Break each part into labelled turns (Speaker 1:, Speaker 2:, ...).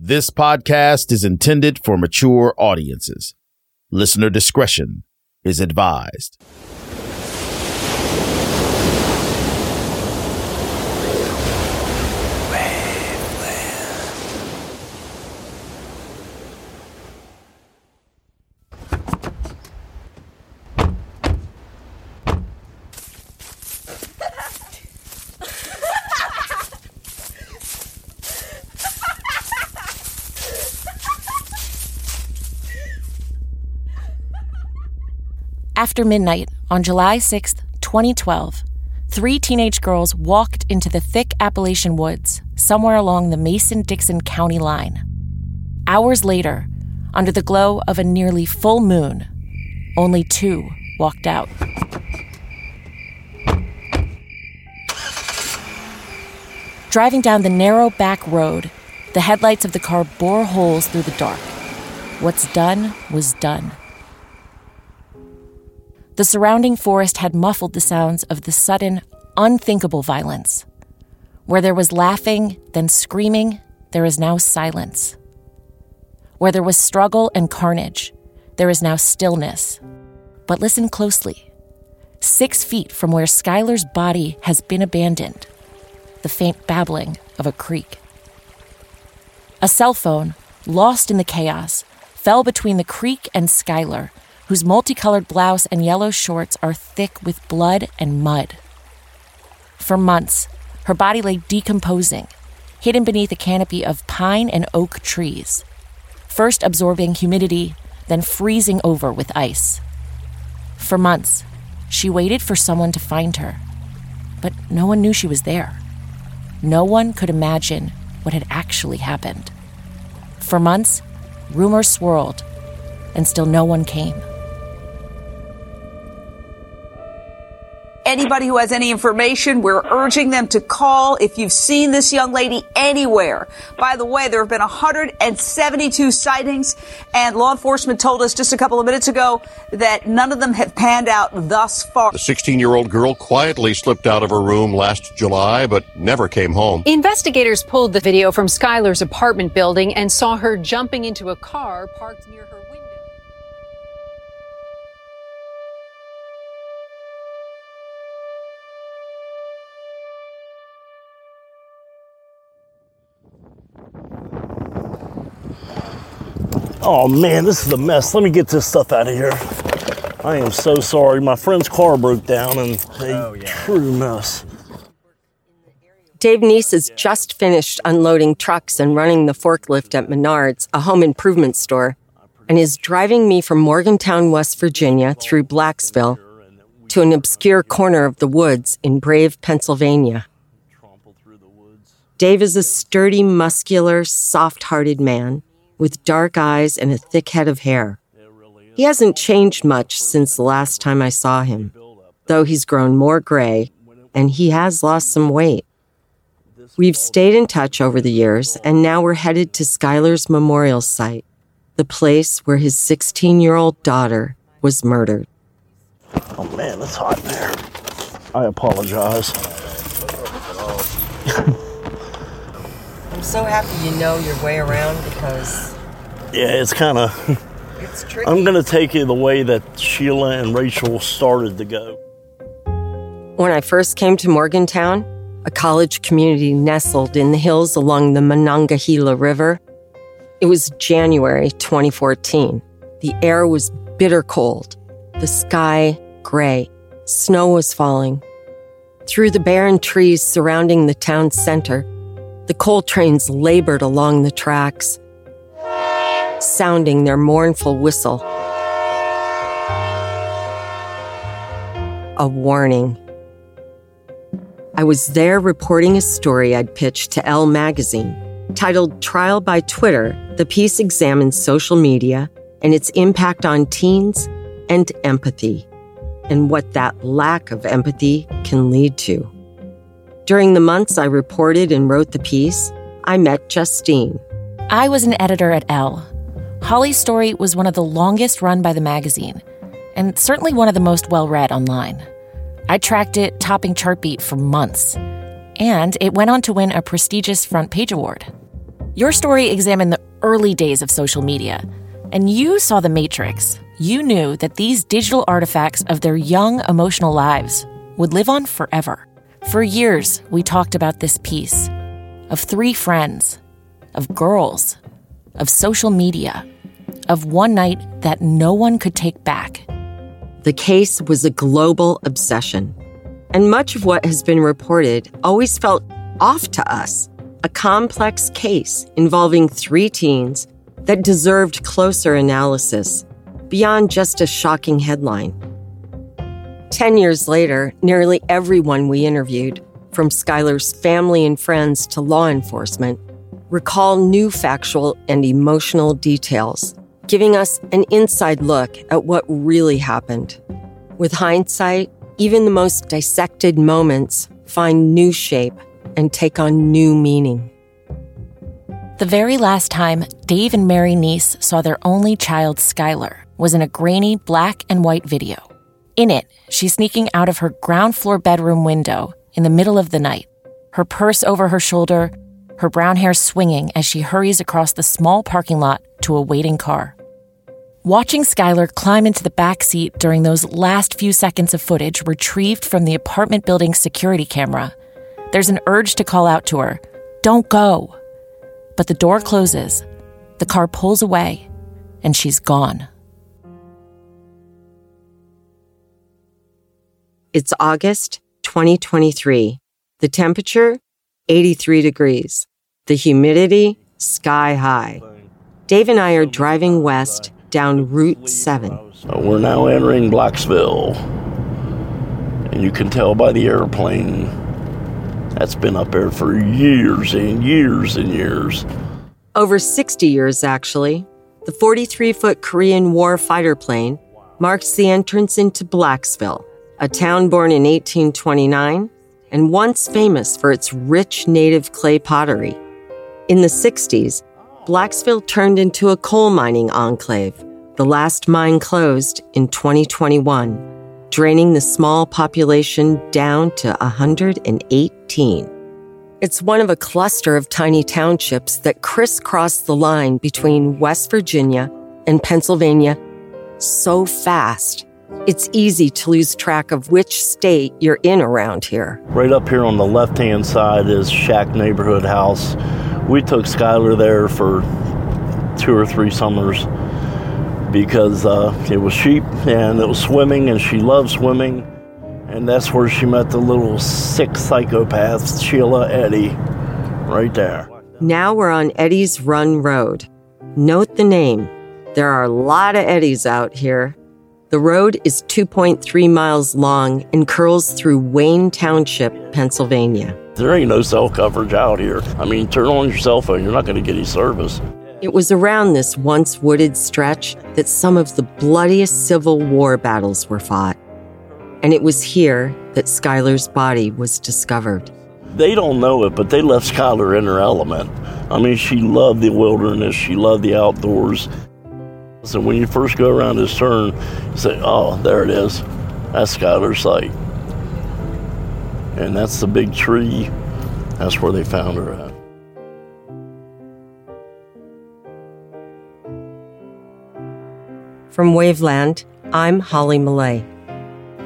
Speaker 1: This podcast is intended for mature audiences. Listener discretion is advised.
Speaker 2: After midnight on July 6, 2012, three teenage girls walked into the thick Appalachian woods somewhere along the Mason Dixon County line. Hours later, under the glow of a nearly full moon, only two walked out. Driving down the narrow back road, the headlights of the car bore holes through the dark. What's done was done. The surrounding forest had muffled the sounds of the sudden, unthinkable violence. Where there was laughing, then screaming, there is now silence. Where there was struggle and carnage, there is now stillness. But listen closely. Six feet from where Skylar's body has been abandoned, the faint babbling of a creek. A cell phone, lost in the chaos, fell between the creek and Skylar, whose multicolored blouse and yellow shorts are thick with blood and mud. For months, her body lay decomposing, hidden beneath a canopy of pine and oak trees, first absorbing humidity, then freezing over with ice. For months, she waited for someone to find her, but no one knew she was there. No one could imagine what had actually happened. For months, rumors swirled, and still no one came.
Speaker 3: Anybody who has any information, we're urging them to call if you've seen this young lady anywhere. By the way, there have been 172 sightings, and law enforcement told us just a couple of minutes ago that none of them have panned out thus far.
Speaker 4: The 16 year old girl quietly slipped out of her room last July, but never came home.
Speaker 5: Investigators pulled the video from Skylar's apartment building and saw her jumping into a car parked near her
Speaker 6: Oh man, this is a mess. Let me get this stuff out of here. I am so sorry. My friend's car broke down and oh, a true mess.
Speaker 7: Dave Neese has just finished unloading trucks and running the forklift at Menards, a home improvement store, and is driving me from Morgantown, West Virginia through Blacksville to an obscure corner of the woods in Brave, Pennsylvania. Dave is a sturdy, muscular, soft hearted man with dark eyes and a thick head of hair. He hasn't changed much since the last time I saw him, though he's grown more gray and he has lost some weight. We've stayed in touch over the years, and now we're headed to Skylar's memorial site, the place where his 16 year old daughter was murdered.
Speaker 6: Oh man, it's hot in there. I apologize.
Speaker 8: I'm so happy you know your way around because
Speaker 6: Yeah, it's kind of.
Speaker 8: it's tricky.
Speaker 6: I'm going to take you the way that Sheila and Rachel started to go.
Speaker 7: When I first came to Morgantown, a college community nestled in the hills along the Monongahela River. It was January 2014. The air was bitter cold, the sky gray, snow was falling. Through the barren trees surrounding the town center, the coal trains labored along the tracks, sounding their mournful whistle. A warning. I was there reporting a story I'd pitched to Elle magazine. Titled Trial by Twitter, the piece examines social media and its impact on teens and empathy and what that lack of empathy can lead to. During the months I reported and wrote the piece, I met Justine.
Speaker 2: I was an editor at Elle. Holly's story was one of the longest run by the magazine, and certainly one of the most well read online. I tracked it topping Chartbeat for months, and it went on to win a prestigious front page award. Your story examined the early days of social media, and you saw the matrix you knew that these digital artifacts of their young emotional lives would live on forever. For years, we talked about this piece of three friends, of girls, of social media, of one night that no one could take back.
Speaker 7: The case was a global obsession, and much of what has been reported always felt off to us. A complex case involving three teens that deserved closer analysis beyond just a shocking headline. Ten years later, nearly everyone we interviewed, from Skylar's family and friends to law enforcement, recall new factual and emotional details, giving us an inside look at what really happened. With hindsight, even the most dissected moments find new shape and take on new meaning.
Speaker 2: The very last time Dave and Mary Neese saw their only child, Skylar, was in a grainy black and white video. In it, she's sneaking out of her ground floor bedroom window in the middle of the night, her purse over her shoulder, her brown hair swinging as she hurries across the small parking lot to a waiting car. Watching Skylar climb into the back seat during those last few seconds of footage retrieved from the apartment building's security camera, there's an urge to call out to her, Don't go! But the door closes, the car pulls away, and she's gone.
Speaker 7: It's August 2023. The temperature, 83 degrees. The humidity, sky high. Dave and I are driving west down Route 7.
Speaker 6: Uh, we're now entering Blacksville. And you can tell by the airplane that's been up there for years and years and years.
Speaker 7: Over 60 years, actually. The 43 foot Korean War fighter plane marks the entrance into Blacksville a town born in 1829 and once famous for its rich native clay pottery. In the 60s, Blacksville turned into a coal mining enclave. The last mine closed in 2021, draining the small population down to 118. It's one of a cluster of tiny townships that crisscross the line between West Virginia and Pennsylvania so fast it's easy to lose track of which state you're in around here.
Speaker 6: Right up here on the left hand side is Shack Neighborhood House. We took Skylar there for two or three summers because uh, it was sheep and it was swimming and she loved swimming. And that's where she met the little sick psychopath, Sheila Eddy, right there.
Speaker 7: Now we're on Eddy's Run Road. Note the name. There are a lot of Eddies out here. The road is 2.3 miles long and curls through Wayne Township, Pennsylvania.
Speaker 6: There ain't no cell coverage out here. I mean, turn on your cell phone, you're not going to get any service.
Speaker 7: It was around this once wooded stretch that some of the bloodiest Civil War battles were fought. And it was here that Skylar's body was discovered.
Speaker 6: They don't know it, but they left Skylar in her element. I mean, she loved the wilderness, she loved the outdoors. So when you first go around this turn, you say, oh, there it is. That's Skylar's site. And that's the big tree. That's where they found her at.
Speaker 7: From Waveland, I'm Holly Millea.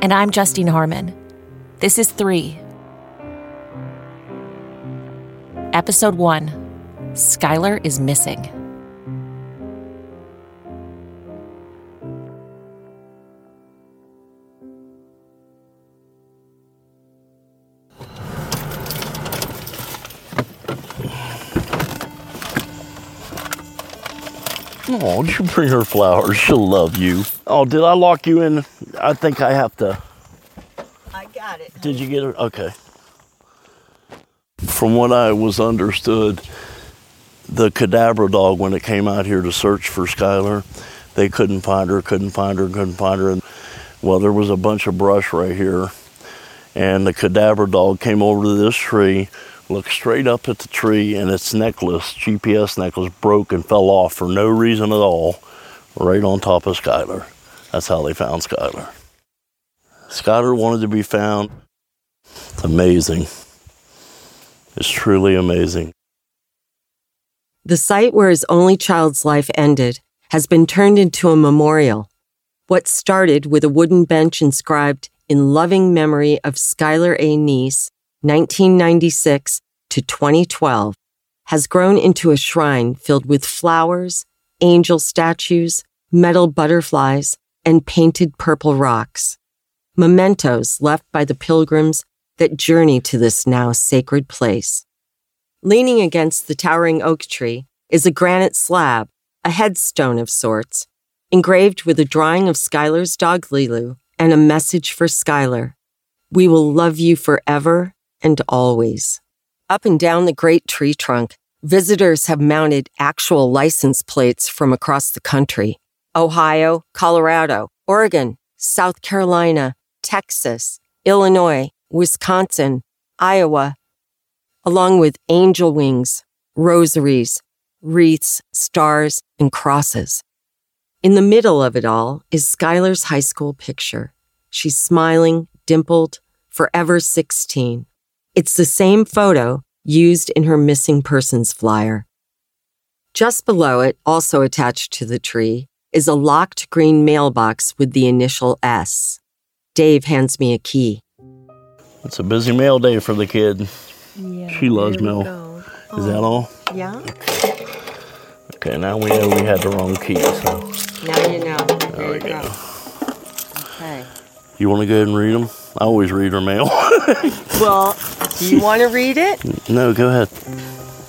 Speaker 2: And I'm Justine Harman. This is Three. Episode 1 Skylar is Missing.
Speaker 6: Oh, did you bring her flowers? She'll love you. Oh, did I lock you in? I think I have to.
Speaker 8: I got it.
Speaker 6: Did you get her? Okay. From what I was understood, the cadaver dog, when it came out here to search for Skylar, they couldn't find her, couldn't find her, couldn't find her. And well, there was a bunch of brush right here, and the cadaver dog came over to this tree, looked straight up at the tree, and its necklace, GPS necklace, broke and fell off for no reason at all, right on top of Skylar. That's how they found Skylar. Skylar wanted to be found. It's amazing. It's truly amazing.
Speaker 7: The site where his only child's life ended has been turned into a memorial. What started with a wooden bench inscribed in loving memory of Skylar A. Neese, 1996 to 2012, has grown into a shrine filled with flowers, angel statues, metal butterflies, and painted purple rocks. Mementos left by the pilgrims that journey to this now sacred place. Leaning against the towering oak tree is a granite slab, a headstone of sorts, engraved with a drawing of Skylar's dog Lilu and a message for Skylar. We will love you forever and always. Up and down the great tree trunk, visitors have mounted actual license plates from across the country Ohio, Colorado, Oregon, South Carolina, Texas, Illinois, Wisconsin, Iowa, along with angel wings, rosaries, wreaths, stars, and crosses. In the middle of it all is Skylar's high school picture. She's smiling, dimpled, forever 16. It's the same photo used in her missing persons flyer. Just below it, also attached to the tree, is a locked green mailbox with the initial S. Dave hands me a key.
Speaker 6: It's a busy mail day for the kid.
Speaker 8: Yeah,
Speaker 6: she loves mail.
Speaker 8: go.
Speaker 6: Is that all?
Speaker 8: Yeah.
Speaker 6: Okay, now we know we had the wrong key. So
Speaker 8: Now you know. There,
Speaker 6: there we
Speaker 8: you
Speaker 6: go.
Speaker 8: go. Okay.
Speaker 6: You want to go ahead and read them? I always read her mail.
Speaker 8: Well, do you want to read it?
Speaker 6: no, go ahead.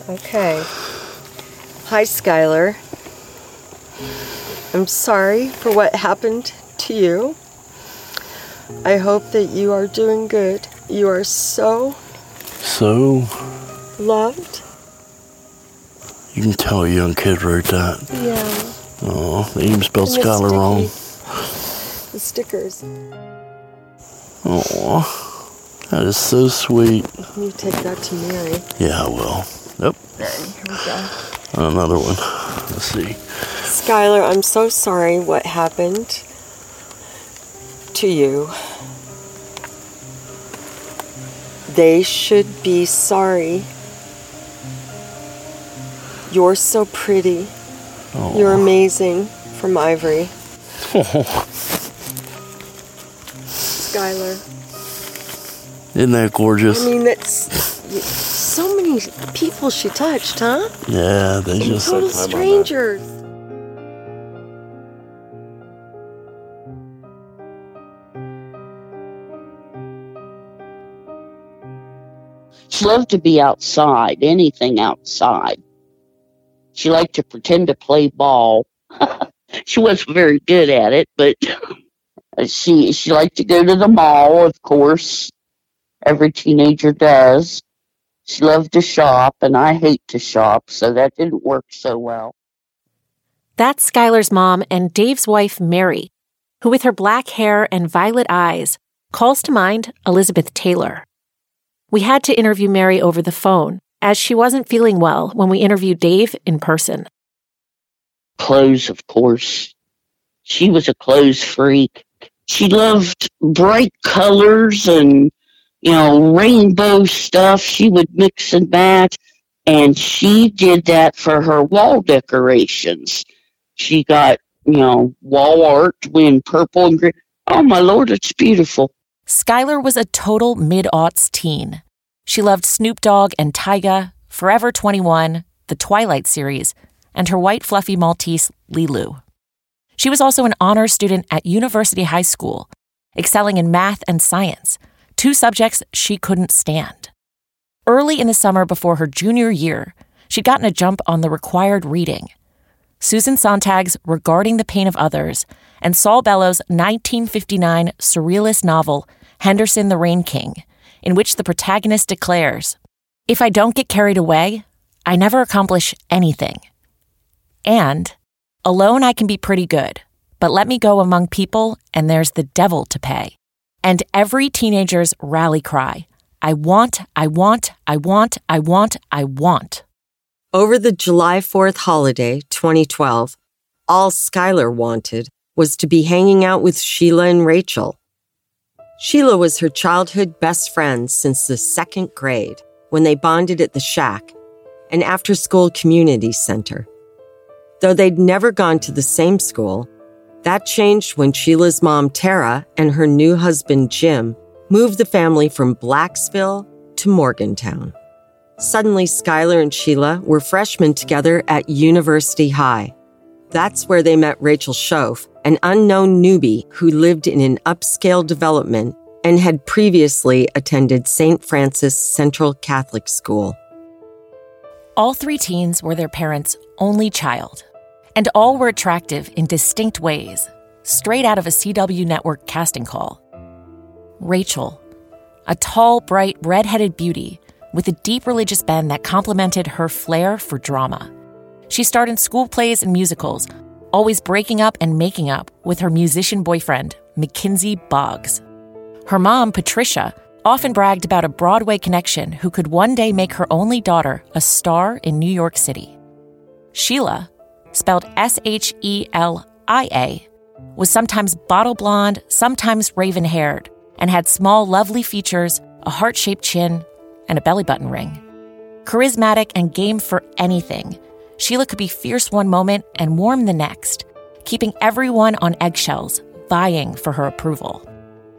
Speaker 8: Okay. Hi, Skylar. I'm sorry for what happened to you. I hope that you are doing good. You are so
Speaker 6: So
Speaker 8: loved.
Speaker 6: you can tell a young kid wrote that.
Speaker 8: Yeah.
Speaker 6: Oh, they even spelled Skylar wrong.
Speaker 8: The stickers.
Speaker 6: Oh, that is so sweet.
Speaker 8: You take that to Mary.
Speaker 6: Yeah, I will. Yep,
Speaker 8: There, here we go.
Speaker 6: another one. Let's see.
Speaker 8: Skylar, I'm so sorry what happened to you. They should be sorry. You're so pretty. Oh. You're amazing. From Ivory. Skylar.
Speaker 6: Isn't that gorgeous?
Speaker 8: I mean, that's so many people she touched, huh?
Speaker 6: yeah, they
Speaker 8: And
Speaker 6: just
Speaker 8: total strangers.
Speaker 9: She loved to be outside, anything outside. She liked to pretend to play ball. she wasn't very good at it, but Uh, she she liked to go to the mall, of course. Every teenager does. She loved to shop, and I hate to shop, so that didn't work so well.
Speaker 2: That's Skylar's mom and Dave's wife, Mary, who, with her black hair and violet eyes, calls to mind Elizabeth Taylor. We had to interview Mary over the phone, as she wasn't feeling well when we interviewed Dave in person.
Speaker 9: Clothes, of course. She was a clothes freak. She loved bright colors and, you know, rainbow stuff. She would mix and match. And she did that for her wall decorations. She got, you know, wall art in purple and green. Oh my lord, it's beautiful.
Speaker 2: Skylar was a total mid aughts teen. She loved Snoop Dogg and Tyga, Forever 21, The Twilight series, and her white fluffy Maltese, Lilu. She was also an honors student at University High School, excelling in math and science, two subjects she couldn't stand. Early in the summer before her junior year, she'd gotten a jump on the required reading. Susan Sontag's Regarding the Pain of Others and Saul Bellow's 1959 surrealist novel, Henderson the Rain King, in which the protagonist declares, If I don't get carried away, I never accomplish anything. And, alone I can be pretty good, but let me go among people and there's the devil to pay. And every teenager's rally cry I want, I want, I want, I want, I want.
Speaker 7: Over the July 4th holiday, 2012, all Skylar wanted was to be hanging out with Sheila and Rachel. Sheila was her childhood best friend since the second grade when they bonded at the Shack, an after school community center. Though they'd never gone to the same school, that changed when Sheila's mom, Tara, and her new husband, Jim, moved the family from Blacksville to Morgantown. Suddenly, Skylar and Sheila were freshmen together at University High. That's where they met Rachel Shoaf, an unknown newbie who lived in an upscale development and had previously attended St. Francis Central Catholic School.
Speaker 2: All three teens were their parents' only child, and all were attractive in distinct ways, straight out of a CW network casting call. Rachel, a tall, bright, red-headed beauty with a deep religious bend that complemented her flair for drama. She starred in school plays and musicals, always breaking up and making up with her musician boyfriend, Mackenzie Boggs. Her mom, Patricia, often bragged about a Broadway connection who could one day make her only daughter a star in New York City. Sheila, spelled S H E L I A, was sometimes bottle blonde, sometimes raven haired, and had small, lovely features, a heart shaped chin, and a belly button ring. Charismatic and game for anything, Sheila could be fierce one moment and warm the next, keeping everyone on eggshells, vying for her approval.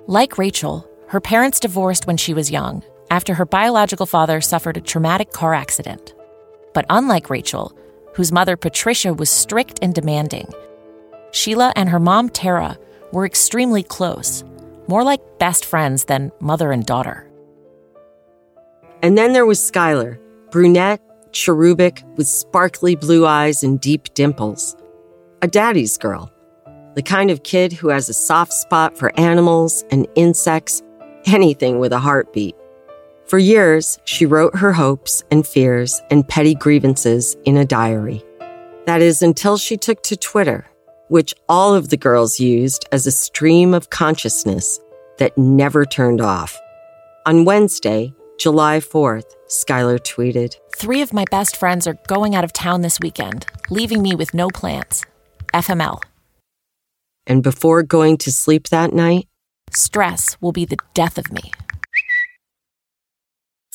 Speaker 2: Like Rachel, her parents divorced when she was young, after her biological father suffered a traumatic car accident. But unlike Rachel, whose mother Patricia was strict and demanding, Sheila and her mom Tara were extremely close, more like best friends than mother and daughter.
Speaker 7: And then there was Skylar, brunette, cherubic, with sparkly blue eyes and deep dimples. A daddy's girl, the kind of kid who has a soft spot for animals and insects, anything with a heartbeat. For years, she wrote her hopes and fears and petty grievances in a diary. That is until she took to Twitter, which all of the girls used as a stream of consciousness that never turned off. On Wednesday, July 4th, Skylar tweeted
Speaker 2: Three of my best friends are going out of town this weekend, leaving me with no plans. FML.
Speaker 7: And before going to sleep that night,
Speaker 2: stress will be the death of me.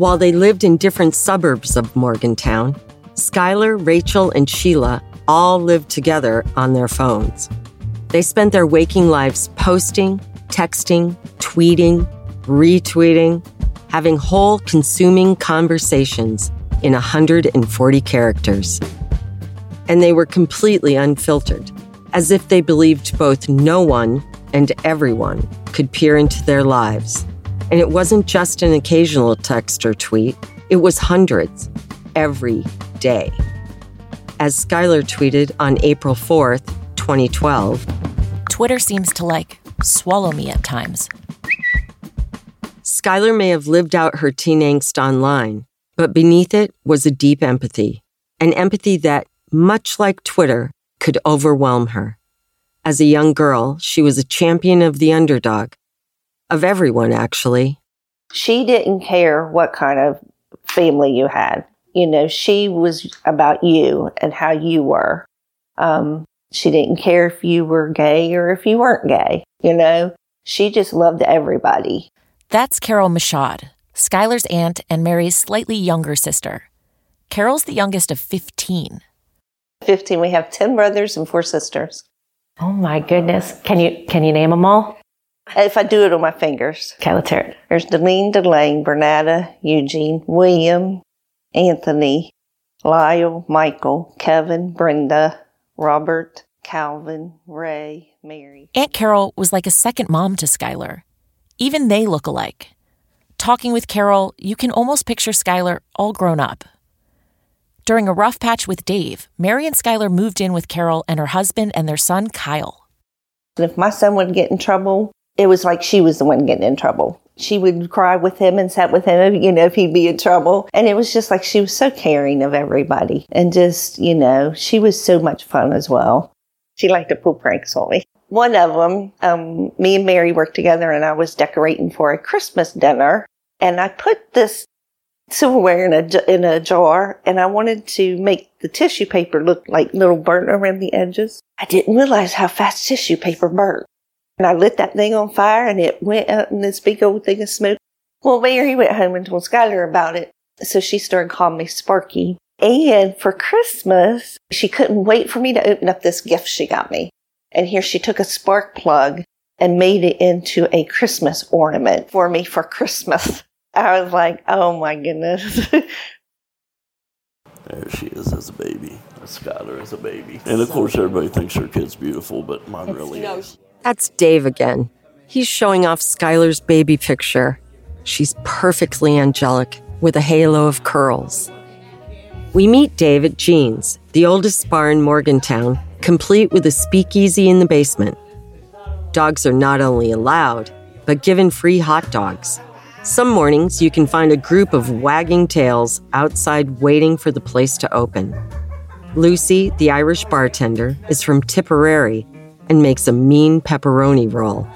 Speaker 7: While they lived in different suburbs of Morgantown, Skylar, Rachel, and Sheila all lived together on their phones. They spent their waking lives posting, texting, tweeting, retweeting, having whole consuming conversations in 140 characters. And they were completely unfiltered, as if they believed both no one and everyone could peer into their lives. And it wasn't just an occasional text or tweet, it was hundreds every day. As Skylar tweeted on April 4th, 2012,
Speaker 2: Twitter seems to like swallow me at times.
Speaker 7: Skylar may have lived out her teen angst online, but beneath it was a deep empathy, an empathy that, much like Twitter, could overwhelm her. As a young girl, she was a champion of the underdog, of everyone, actually.
Speaker 10: She didn't care what kind of family you had. You know, she was about you and how you were. Um, she didn't care if you were gay or if you weren't gay. You know, she just loved everybody.
Speaker 2: That's Carol Michaud, Skylar's aunt and Mary's slightly younger sister. Carol's the youngest of 15.
Speaker 10: 15. We have 10 brothers and four sisters.
Speaker 11: Oh my goodness. Can you can you name them all?
Speaker 10: Uh, if I do it on my fingers.
Speaker 11: Okay, let's hear it.
Speaker 10: There's Delene, Delane, Bernada, Eugene, William, Anthony, Lyle, Michael, Kevin, Brenda, Robert, Calvin, Ray, Mary.
Speaker 2: Aunt Carol was like a second mom to Skylar. Even they look alike. Talking with Carol, you can almost picture Skylar all grown up. During a rough patch with Dave, Mary and Skylar moved in with Carol and her husband and their son, Kyle.
Speaker 10: If my son would get in trouble, it was like she was the one getting in trouble. She would cry with him and sat with him, you know, if he'd be in trouble. And it was just like she was so caring of everybody. And just, you know, she was so much fun as well. She liked to pull pranks on me. One of them, um, me and Mary worked together and I was decorating for a Christmas dinner. And I put this silverware in a, in a jar and I wanted to make the tissue paper look like little burnt around the edges. I didn't realize how fast tissue paper burnt. And I lit that thing on fire and it went up in this big old thing of smoke. Well, Mary went home and told Skylar about it. So she started calling me Sparky. And for Christmas, she couldn't wait for me to open up this gift she got me. And here she took a spark plug and made it into a Christmas ornament for me for Christmas. I was like, oh my goodness.
Speaker 6: there she is as a baby. Skylar as a baby. And of course, everybody thinks her kid's beautiful, but mine really is.
Speaker 7: That's Dave again. He's showing off Skylar's baby picture. She's perfectly angelic with a halo of curls. We meet Dave at Gene's, the oldest bar in Morgantown, complete with a speakeasy in the basement. Dogs are not only allowed, but given free hot dogs. Some mornings you can find a group of wagging tails outside waiting for the place to open. Lucy, the Irish bartender, is from Tipperary and makes a mean pepperoni roll.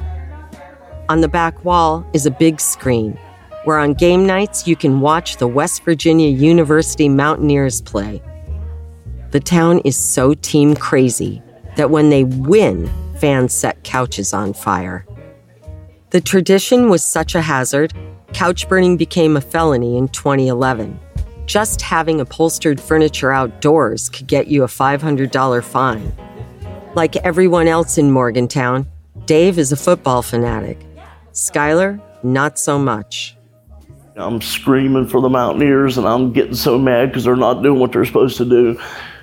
Speaker 7: On the back wall is a big screen where on game nights you can watch the West Virginia University Mountaineers play. The town is so team crazy that when they win, fans set couches on fire. The tradition was such a hazard, couch burning became a felony in 2011. Just having upholstered furniture outdoors could get you a $500 fine. Like everyone else in Morgantown, Dave is a football fanatic. Skylar, not so much.
Speaker 6: I'm screaming for the Mountaineers and I'm getting so mad because they're not doing what they're supposed to do.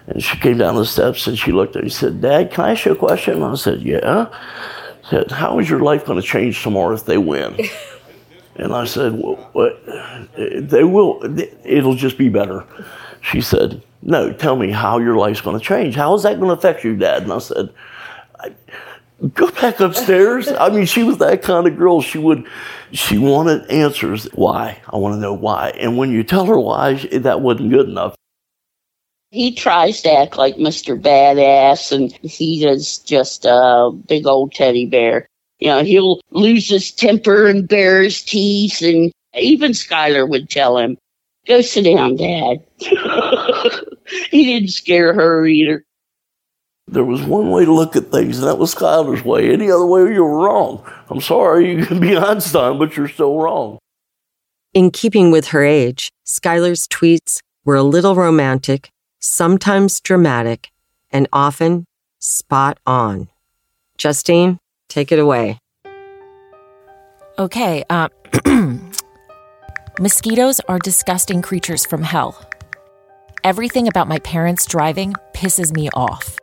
Speaker 6: And she came down the steps and she looked at me and said, Dad, can I ask you a question? And I said, Yeah. I said, How is your life going to change tomorrow if they win? and I said, well, What? They will, it'll just be better. She said, No, tell me how your life's going to change. How is that going to affect you, Dad? And I said, I, Go back upstairs. I mean, she was that kind of girl. She would, she wanted answers. Why? I want to know why. And when you tell her why, that wasn't good enough.
Speaker 9: He tries to act like Mr. Badass, and he is just a big old teddy bear. You know, he'll lose his temper and bare his teeth, and even Skylar would tell him, Go sit down, Dad. he didn't scare her either.
Speaker 6: There was one way to look at things, and that was Skylar's way. Any other way, you were wrong. I'm sorry, you can be Einstein, but you're still wrong.
Speaker 7: In keeping with her age, Skylar's tweets were a little romantic, sometimes dramatic, and often spot on. Justine, take it away.
Speaker 2: Okay, uh, mosquitoes are disgusting creatures from hell. Everything about my parents driving pisses me off.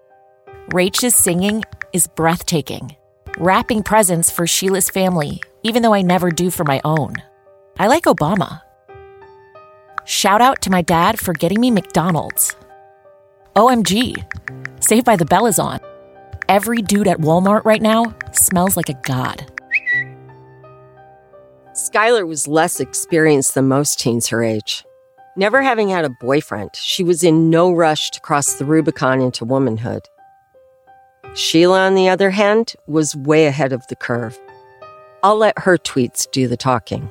Speaker 2: Rach's singing is breathtaking. wrapping presents for Sheila's family, even though I never do for my own. I like Obama. Shout out to my dad for getting me McDonald's. OMG, Saved by the Bell is on. Every dude at Walmart right now smells like a god.
Speaker 7: Skylar was less experienced than most teens her age. Never having had a boyfriend, she was in no rush to cross the Rubicon into womanhood. Sheila, on the other hand, was way ahead of the curve. I'll let her tweets do the talking.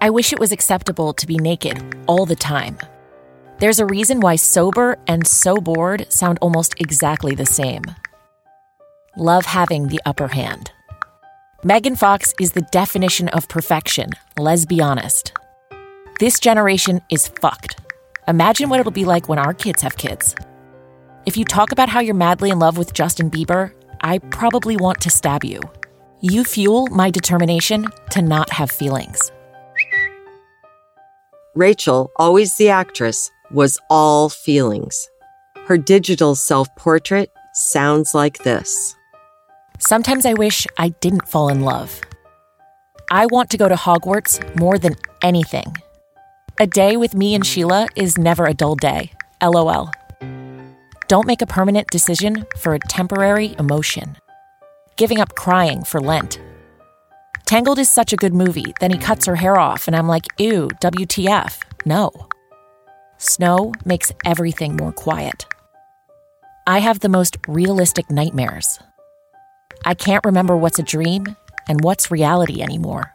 Speaker 2: I wish it was acceptable to be naked all the time. There's a reason why sober and so bored sound almost exactly the same. Love having the upper hand. Megan Fox is the definition of perfection, let's be honest. This generation is fucked. Imagine what it'll be like when our kids have kids. If you talk about how you're madly in love with Justin Bieber, I probably want to stab you. You fuel my determination to not have feelings.
Speaker 7: Rachel, always the actress, was all feelings. Her digital self portrait sounds like this.
Speaker 2: Sometimes I wish I didn't fall in love. I want to go to Hogwarts more than anything. A day with me and Sheila is never a dull day. LOL. Don't make a permanent decision for a temporary emotion. Giving up crying for Lent. Tangled is such a good movie. Then he cuts her hair off, and I'm like, ew, WTF. No. Snow makes everything more quiet. I have the most realistic nightmares. I can't remember what's a dream and what's reality anymore.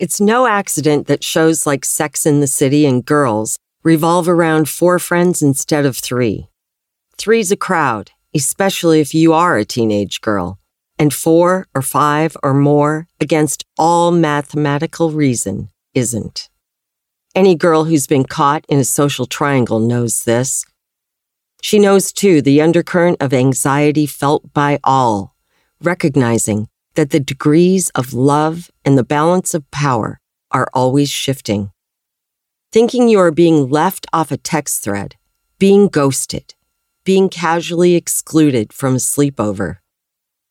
Speaker 7: It's no accident that shows like Sex in the City and Girls revolve around four friends instead of three. Three's a crowd, especially if you are a teenage girl, and four or five or more against all mathematical reason isn't. Any girl who's been caught in a social triangle knows this. She knows too the undercurrent of anxiety felt by all, recognizing that the degrees of love and the balance of power are always shifting. Thinking you are being left off a text thread, being ghosted, being casually excluded from a sleepover.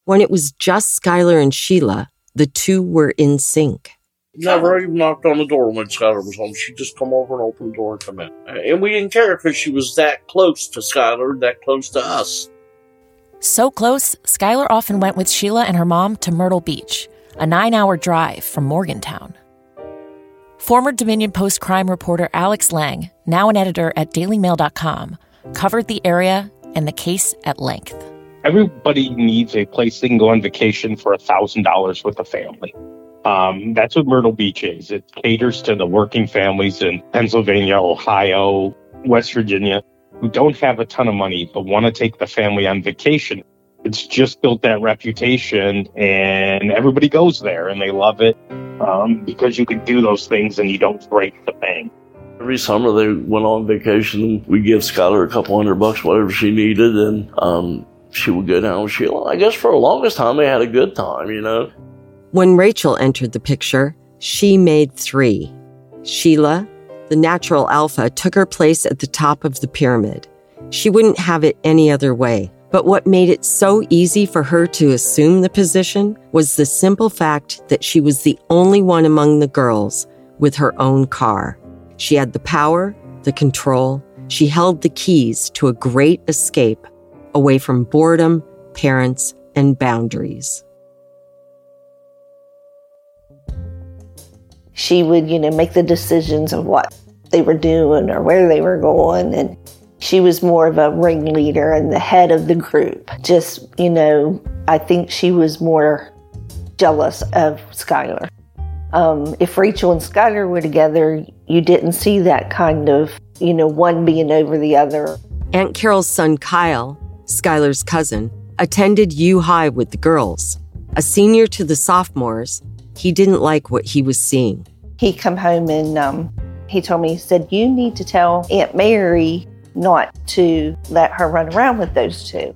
Speaker 7: When it was just Skylar and Sheila, the two were in sync.
Speaker 6: Never even knocked on the door when Skylar was home. She'd just come over and open the door and come in. And we didn't care because she was that close to Skylar, that close to us.
Speaker 2: So close, Skylar often went with Sheila and her mom to Myrtle Beach, a nine hour drive from Morgantown. Former Dominion Post crime reporter Alex Lang, now an editor at dailymail.com, covered the area and the case at length.
Speaker 12: Everybody needs a place they can go on vacation for $1,000 with a family. Um, that's what Myrtle Beach is. It caters to the working families in Pennsylvania, Ohio, West Virginia who don't have a ton of money but want to take the family on vacation. It's just built that reputation, and everybody goes there and they love it um, because you can do those things and you don't break the bank.
Speaker 6: Every summer they went on vacation. We give Skylar a couple hundred bucks, whatever she needed, and um, she would go down with Sheila. I guess for the longest time they had a good time, you know.
Speaker 7: When Rachel entered the picture, she made three. Sheila, the natural alpha, took her place at the top of the pyramid. She wouldn't have it any other way. But what made it so easy for her to assume the position was the simple fact that she was the only one among the girls with her own car. She had the power, the control, she held the keys to a great escape away from boredom, parents, and boundaries.
Speaker 10: She would, you know, make the decisions of what they were doing or where they were going. And she was more of a ringleader and the head of the group. Just, you know, I think she was more jealous of Skylar. Um, if Rachel and Skylar were together, you didn't see that kind of, you know, one being over the other.
Speaker 7: Aunt Carol's son Kyle, Skylar's cousin, attended U High with the girls. A senior to the sophomores, he didn't like what he was seeing.
Speaker 10: He come home and um, he told me, he said, you need to tell Aunt Mary not to let her run around with those two.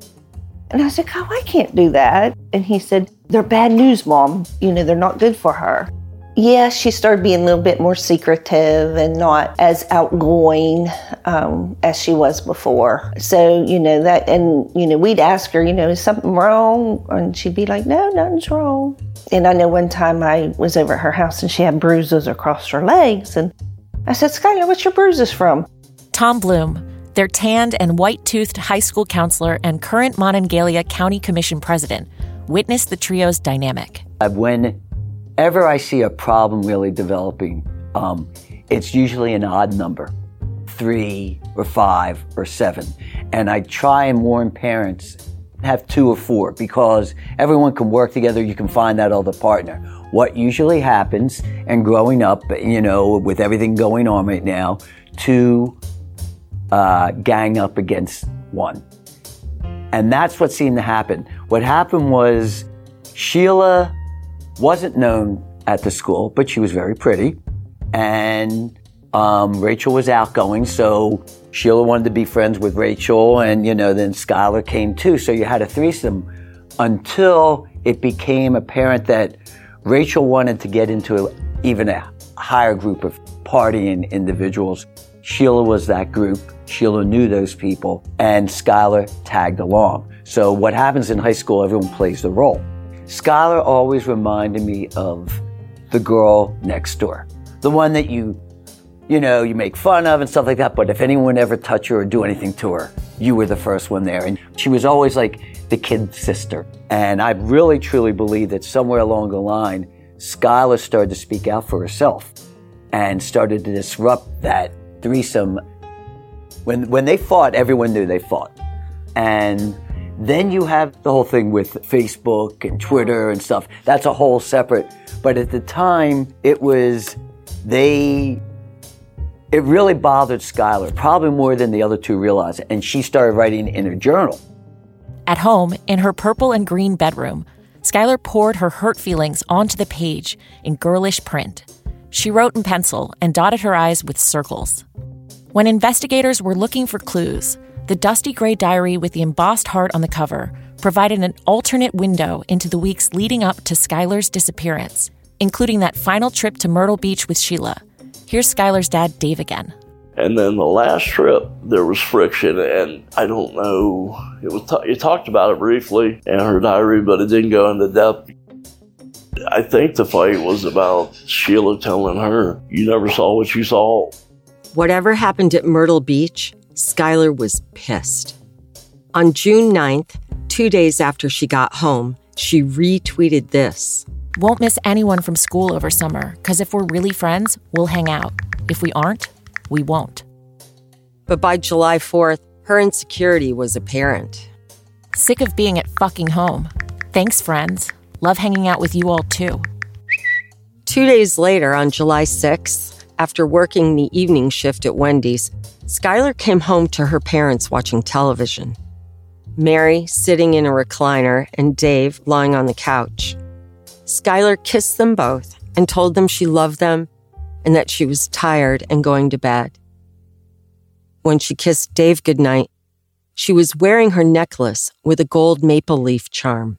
Speaker 10: And I said, Oh, I can't do that. And he said, They're bad news, Mom. You know, they're not good for her. Yeah, she started being a little bit more secretive and not as outgoing um, as she was before. So, you know, that, and, you know, we'd ask her, you know, is something wrong? And she'd be like, no, nothing's wrong. And I know one time I was over at her house and she had bruises across her legs. And I said, Skylar, what's your bruises from?
Speaker 2: Tom Bloom, their tanned and white toothed high school counselor and current Monongalia County Commission president, witnessed the trio's dynamic.
Speaker 13: Whenever I see a problem really developing, um, it's usually an odd number three or five or seven. And I try and warn parents have two or four because everyone can work together. You can find that other partner. What usually happens, and growing up, you know, with everything going on right now, two uh, gang up against one. And that's what seemed to happen. What happened was Sheila wasn't known at the school, but she was very pretty. And um, Rachel was outgoing, so Sheila wanted to be friends with Rachel, and you know, then Skylar came too. So you had a threesome until it became apparent that Rachel wanted to get into even a higher group of partying individuals. Sheila was that group. Sheila knew those people, and Skylar tagged along. So what happens in high school, everyone plays the role. Skylar always reminded me of the girl next door, the one that you, you know, you make fun of and stuff like that. But if anyone ever touched her or do anything to her, you were the first one there. And she was always like the kid sister. And I really truly believe that somewhere along the line, Skylar started to speak out for herself and started to disrupt that threesome. When, when they fought, everyone knew they fought. And then you have the whole thing with Facebook and Twitter and stuff. That's a whole separate. But at the time, it was, they, it really bothered Skylar, probably more than the other two realized. And she started writing in her journal.
Speaker 2: At home, in her purple and green bedroom, Skylar poured her hurt feelings onto the page in girlish print. She wrote in pencil and dotted her i's with circles. When investigators were looking for clues, the dusty gray diary with the embossed heart on the cover provided an alternate window into the weeks leading up to Skylar's disappearance, including that final trip to Myrtle Beach with Sheila. Here's Skylar's dad, Dave, again.
Speaker 6: And then the last trip, there was friction, and I don't know. It was t- you talked about it briefly in her diary, but it didn't go into depth. I think the fight was about Sheila telling her, "You never saw what you saw."
Speaker 7: Whatever happened at Myrtle Beach, Skylar was pissed. On June 9th, two days after she got home, she retweeted this.
Speaker 2: Won't miss anyone from school over summer, because if we're really friends, we'll hang out. If we aren't, we won't.
Speaker 7: But by July 4th, her insecurity was apparent.
Speaker 2: Sick of being at fucking home. Thanks, friends. Love hanging out with you all too.
Speaker 7: Two days later, on July 6th, after working the evening shift at Wendy's, Skylar came home to her parents watching television. Mary sitting in a recliner and Dave lying on the couch. Skylar kissed them both and told them she loved them and that she was tired and going to bed. When she kissed Dave goodnight, she was wearing her necklace with a gold maple leaf charm.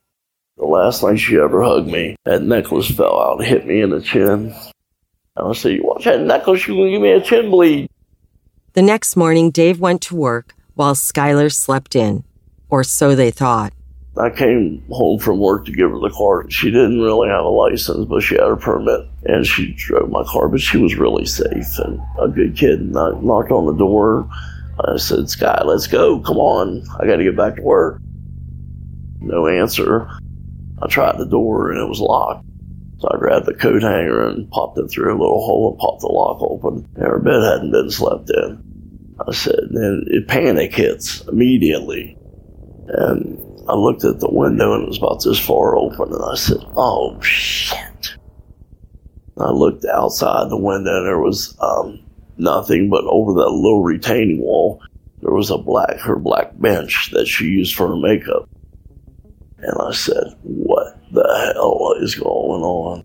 Speaker 6: The last night she ever hugged me, that necklace fell out and hit me in the chin. I said, You watch that necklace, you're going to give me a chin bleed.
Speaker 7: The next morning, Dave went to work while Skylar slept in, or so they thought.
Speaker 6: I came home from work to give her the car. She didn't really have a license, but she had a permit and she drove my car, but she was really safe and a good kid. And I knocked on the door I said, Sky, let's go. Come on. I got to get back to work. No answer. I tried the door and it was locked. So I grabbed the coat hanger and popped it through a little hole and popped the lock open. And her bed hadn't been slept in. I said, and it panic hits immediately. And I looked at the window and it was about this far open and I said, oh shit. I looked outside the window and there was um, nothing but over that little retaining wall, there was a black, her black bench that she used for her makeup. And I said, what the hell is going on?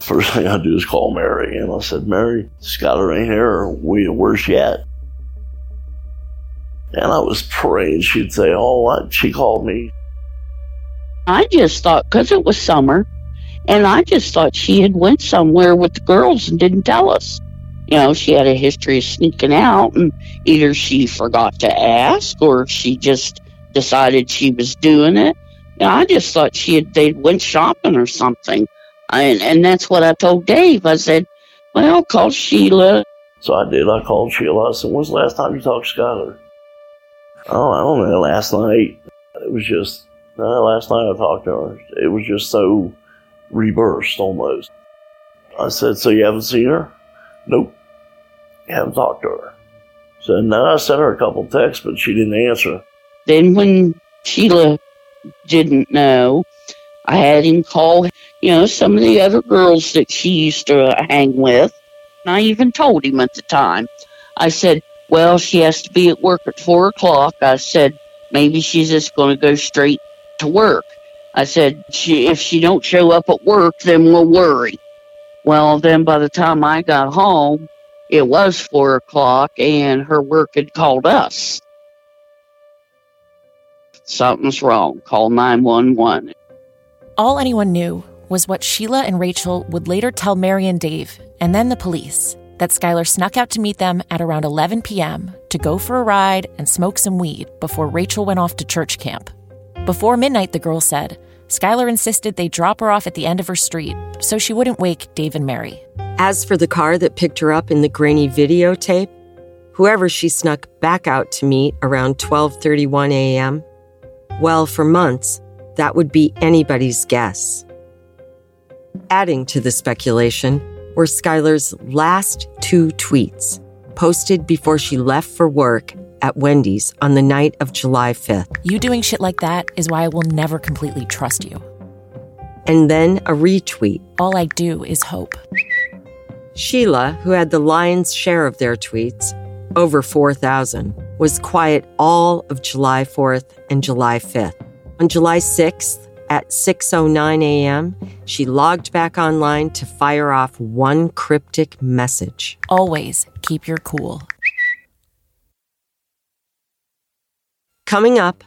Speaker 6: First thing I do is call Mary. And I said, Mary, Skylar ain't here. We, where's she at? And I was praying she'd say, oh, what? She called me.
Speaker 9: I just thought, because it was summer, and I just thought she had went somewhere with the girls and didn't tell us. You know, she had a history of sneaking out, and either she forgot to ask or she just decided she was doing it. I just thought she had they went shopping or something, and and that's what I told Dave. I said, "Well, call Sheila."
Speaker 6: So I did. I called Sheila. I said, "When's the last time you talked to Skylar?" Oh, I don't know. Last night. It was just last night I talked to her. It was just so reversed almost. I said, "So you haven't seen her?" Nope. Haven't talked to her. So now I sent her a couple texts, but she didn't answer.
Speaker 9: Then when Sheila didn't know, I had him call, you know, some of the other girls that she used to hang with. And I even told him at the time. I said, well, she has to be at work at four o'clock. I said, maybe she's just going to go straight to work. I said, she, if she don't show up at work, then we'll worry. Well, then by the time I got home, it was four o'clock and her work had called us. Something's wrong. Call 911.
Speaker 2: All anyone knew was what Sheila and Rachel would later tell Mary and Dave, and then the police, that Skylar snuck out to meet them at around 11 p.m. to go for a ride and smoke some weed before Rachel went off to church camp. Before midnight, the girl said, Skylar insisted they drop her off at the end of her street so she wouldn't wake Dave and Mary.
Speaker 7: As for the car that picked her up in the grainy videotape, whoever she snuck back out to meet around 12:31 a.m., well, for months, that would be anybody's guess. Adding to the speculation were Skylar's last two tweets, posted before she left for work at Wendy's on the night of July 5th.
Speaker 2: You doing shit like that is why I will never completely trust you.
Speaker 7: And then a retweet.
Speaker 2: All I do is hope.
Speaker 7: Sheila, who had the lion's share of their tweets, over 4,000, was quiet all of July 4th and July 5th. On July 6th, at 6:09 a.m., she logged back online to fire off one cryptic message.
Speaker 2: Always keep your cool.
Speaker 7: Coming up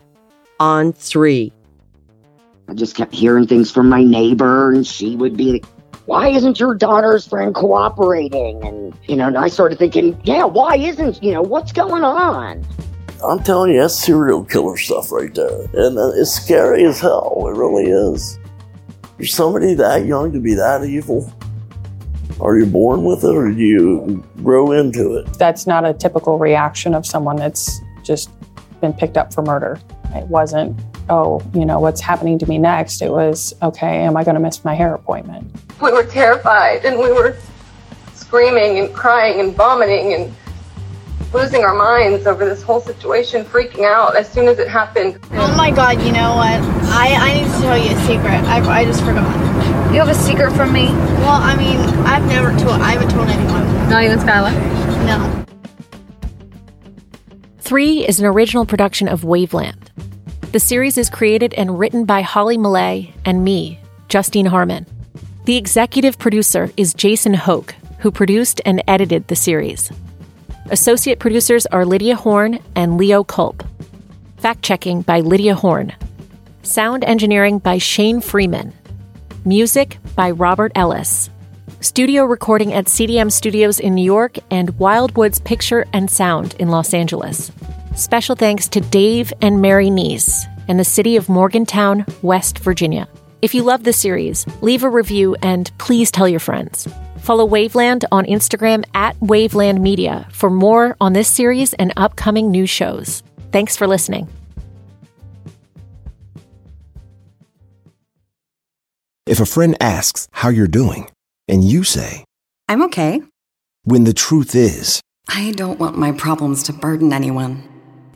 Speaker 7: on 3.
Speaker 14: I just kept hearing things from my neighbor and she would be like, why isn't your daughter's friend cooperating? And, you know, and I started thinking, yeah, why isn't, you know, what's going on?
Speaker 6: I'm telling you, that's serial killer stuff right there. And uh, it's scary as hell. It really is. For somebody that young to be that evil, are you born with it or do you grow into it?
Speaker 15: That's not a typical reaction of someone that's just been picked up for murder. It wasn't, oh, you know, what's happening to me next? It was, okay, am I going to miss my hair appointment?
Speaker 16: We were terrified and we were screaming and crying and vomiting and losing our minds over this whole situation, freaking out as soon as it happened.
Speaker 17: Oh my god, you know what? I, I need to tell you a secret. I, I just forgot.
Speaker 16: You have a secret from me?
Speaker 17: Well, I mean, I've never told, I haven't told anyone.
Speaker 16: Not even Skylar?
Speaker 17: No.
Speaker 2: Three is an original production of Waveland. The series is created and written by Holly Millea and me, Justine Harman. The executive producer is Jason Hoke, who produced and edited the series. Associate producers are Lydia Horn and Leo Culp. Fact checking by Lydia Horn. Sound engineering by Shane Freeman. Music by Robert Ellis. Studio recording at CDM Studios in New York and Wildwoods Picture and Sound in Los Angeles. Special thanks to Dave and Mary Neese and the city of Morgantown, West Virginia. If you love the series, leave a review and please tell your friends. Follow Waveland on Instagram at Waveland Media for more on this series and upcoming new shows. Thanks for listening.
Speaker 18: If a friend asks how you're doing, and you say,
Speaker 19: I'm okay.
Speaker 18: when the truth is,
Speaker 19: I don't want my problems to burden anyone.